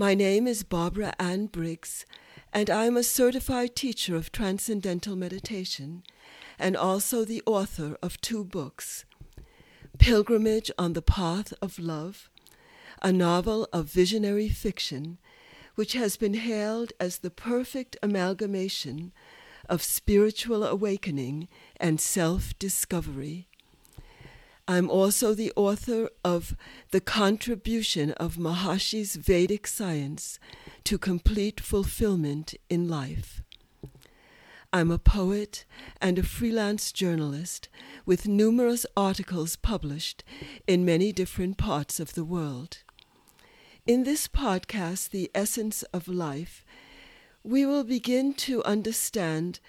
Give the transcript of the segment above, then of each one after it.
My name is Barbara Ann Briggs, and I am a certified teacher of Transcendental Meditation and also the author of two books Pilgrimage on the Path of Love, a novel of visionary fiction which has been hailed as the perfect amalgamation of spiritual awakening and self discovery. I'm also the author of The Contribution of Maharishi's Vedic Science to Complete Fulfillment in Life. I'm a poet and a freelance journalist with numerous articles published in many different parts of the world. In this podcast, The Essence of Life, we will begin to understand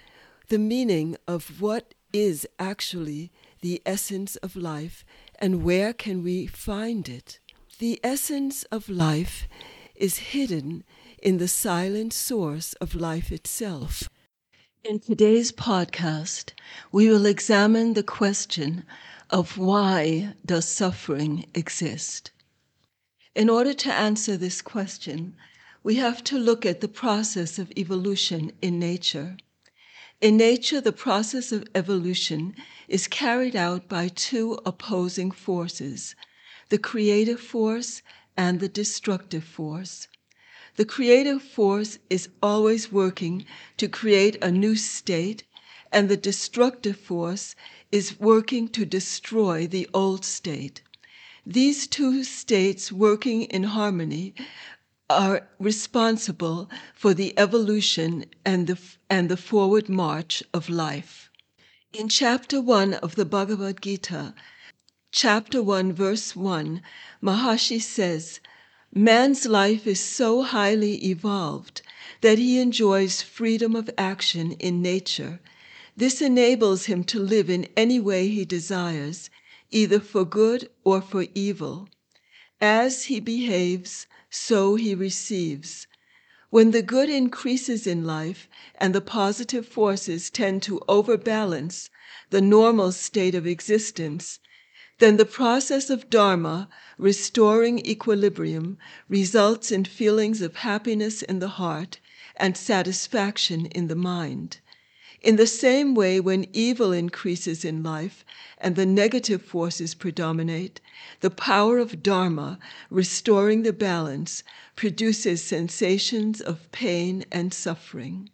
the meaning of what is actually the essence of life and where can we find it. The essence of life is hidden in the silent source of life itself. In today's podcast, we will examine the question of why does suffering exist? In order to answer this question, we have to look at the process of evolution in nature. In nature, the process of evolution is carried out by two opposing forces the creative force and the destructive force. The creative force is always working to create a new state, and the destructive force is working to destroy the old state. These two states working in harmony are responsible for the evolution and the, and the forward march of life. In chapter 1 of the Bhagavad Gita, chapter 1, verse 1, Maharishi says, Man's life is so highly evolved that he enjoys freedom of action in nature. This enables him to live in any way he desires, either for good or for evil. As he behaves, so he receives. When the good increases in life and the positive forces tend to overbalance the normal state of existence, then the process of Dharma, restoring equilibrium, results in feelings of happiness in the heart and satisfaction in the mind. In the same way, when evil increases in life and the negative forces predominate, the power of Dharma, restoring the balance, produces sensations of pain and suffering.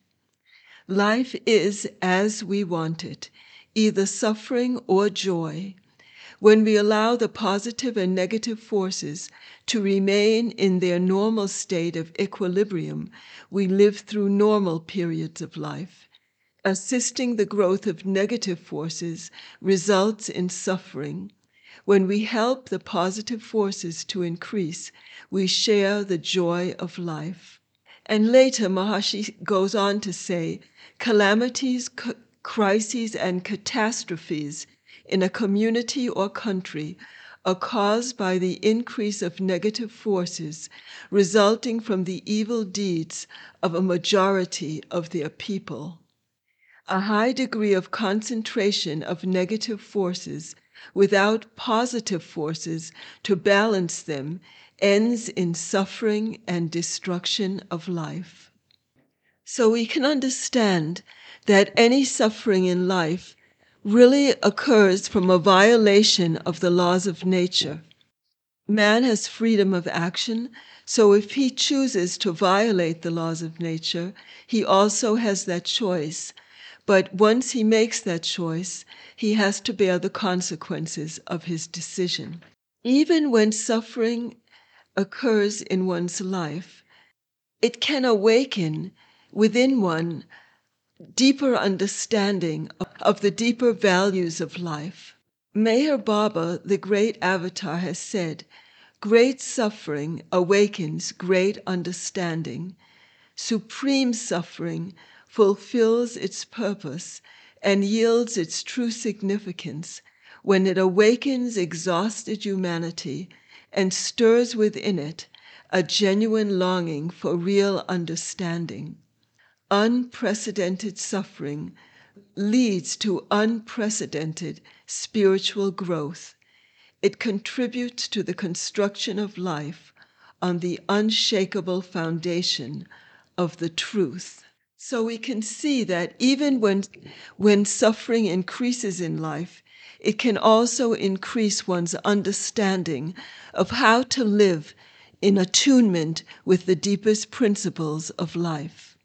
Life is as we want it, either suffering or joy when we allow the positive and negative forces to remain in their normal state of equilibrium, we live through normal periods of life. Assisting the growth of negative forces results in suffering. When we help the positive forces to increase, we share the joy of life. And later, Maharishi goes on to say calamities, crises, and catastrophes in a community or country are caused by the increase of negative forces resulting from the evil deeds of a majority of their people. A high degree of concentration of negative forces without positive forces to balance them ends in suffering and destruction of life. So we can understand that any suffering in life really occurs from a violation of the laws of nature. Man has freedom of action, so if he chooses to violate the laws of nature, he also has that choice. But once he makes that choice, he has to bear the consequences of his decision. Even when suffering occurs in one's life, it can awaken within one deeper understanding of the deeper values of life. Meher Baba, the great avatar, has said, Great suffering awakens great understanding. Supreme suffering fulfills its purpose and yields its true significance when it awakens exhausted humanity and stirs within it a genuine longing for real understanding unprecedented suffering leads to unprecedented spiritual growth. It contributes to the construction of life on the unshakable foundation of the truth. So we can see that even when, when suffering increases in life, it can also increase one's understanding of how to live in attunement with the deepest principles of life.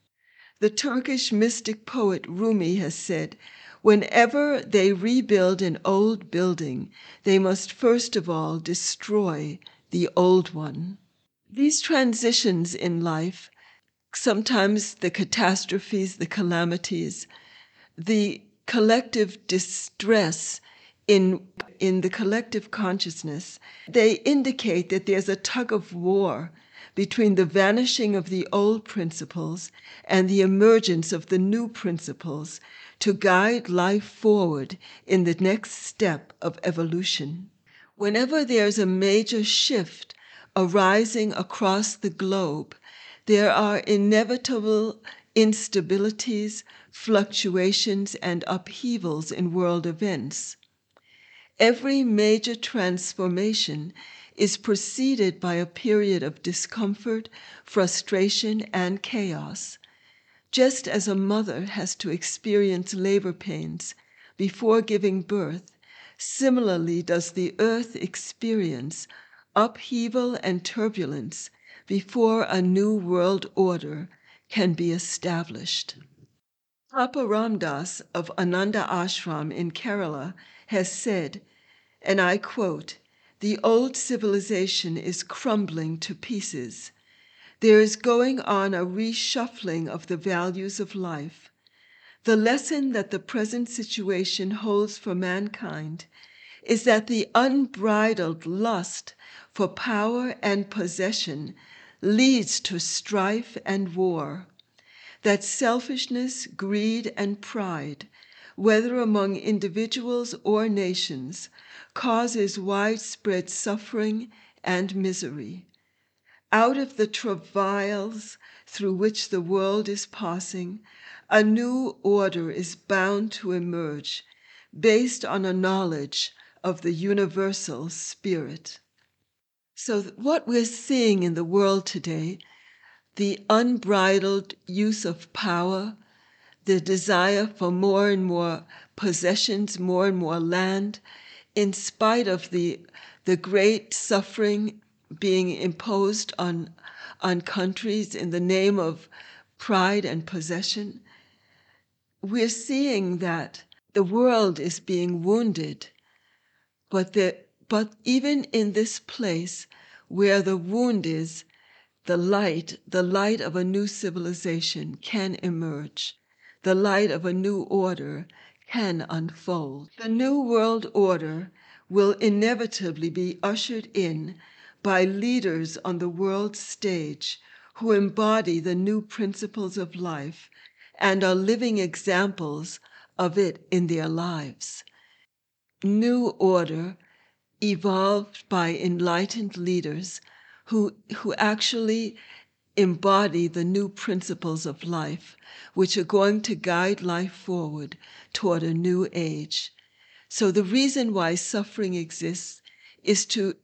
The Turkish mystic poet Rumi has said, whenever they rebuild an old building, they must first of all destroy the old one. These transitions in life, sometimes the catastrophes, the calamities, the collective distress in, in the collective consciousness, they indicate that there's a tug of war between the vanishing of the old principles and the emergence of the new principles to guide life forward in the next step of evolution. Whenever there's a major shift arising across the globe, there are inevitable instabilities, fluctuations, and upheavals in world events. Every major transformation is preceded by a period of discomfort, frustration, and chaos. Just as a mother has to experience labor pains before giving birth, similarly does the earth experience upheaval and turbulence before a new world order can be established. Papa Ram Dass of Ananda Ashram in Kerala has said and I quote The old civilization is crumbling to pieces. There is going on a reshuffling of the values of life. The lesson that the present situation holds for mankind is that the unbridled lust for power and possession leads to strife and war. That selfishness, greed, and pride, whether among individuals or nations, causes widespread suffering and misery. Out of the travails through which the world is passing, a new order is bound to emerge based on a knowledge of the universal spirit. So, what we're seeing in the world today, the unbridled use of power, the desire for more and more possessions, more and more land, in spite of the, the great suffering being imposed on, on countries in the name of pride and possession, we're seeing that the world is being wounded. But, the, but even in this place where the wound is, the light, the light of a new civilization can emerge. The light of a new order can unfold. The New World Order will inevitably be ushered in by leaders on the world stage who embody the new principles of life and are living examples of it in their lives. New order evolved by enlightened leaders who, who actually embody the new principles of life, which are going to guide life forward toward a new age. So, the reason why suffering exists is to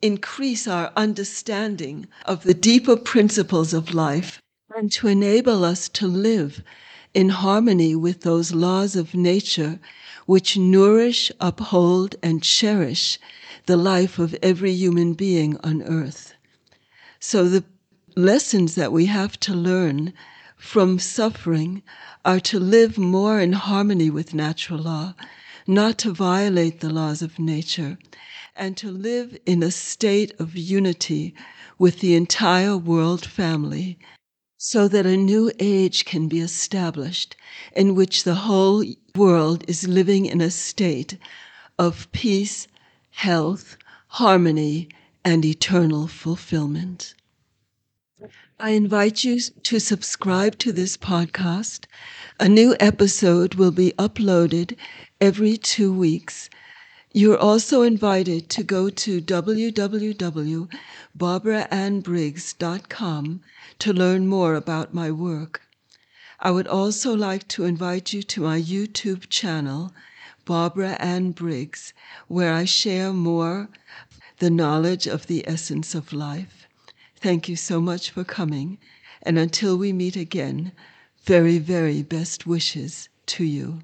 increase our understanding of the deeper principles of life and to enable us to live in harmony with those laws of nature which nourish, uphold, and cherish the life of every human being on earth. So, the lessons that we have to learn from suffering are to live more in harmony with natural law, not to violate the laws of nature, and to live in a state of unity with the entire world family so that a new age can be established in which the whole world is living in a state of peace, health, harmony, and eternal fulfillment. I invite you to subscribe to this podcast. A new episode will be uploaded every two weeks. You're also invited to go to www.barbaraannbriggs.com to learn more about my work. I would also like to invite you to my YouTube channel, Barbara Ann Briggs, where I share more the knowledge of the essence of life. Thank you so much for coming. And until we meet again, very, very best wishes to you.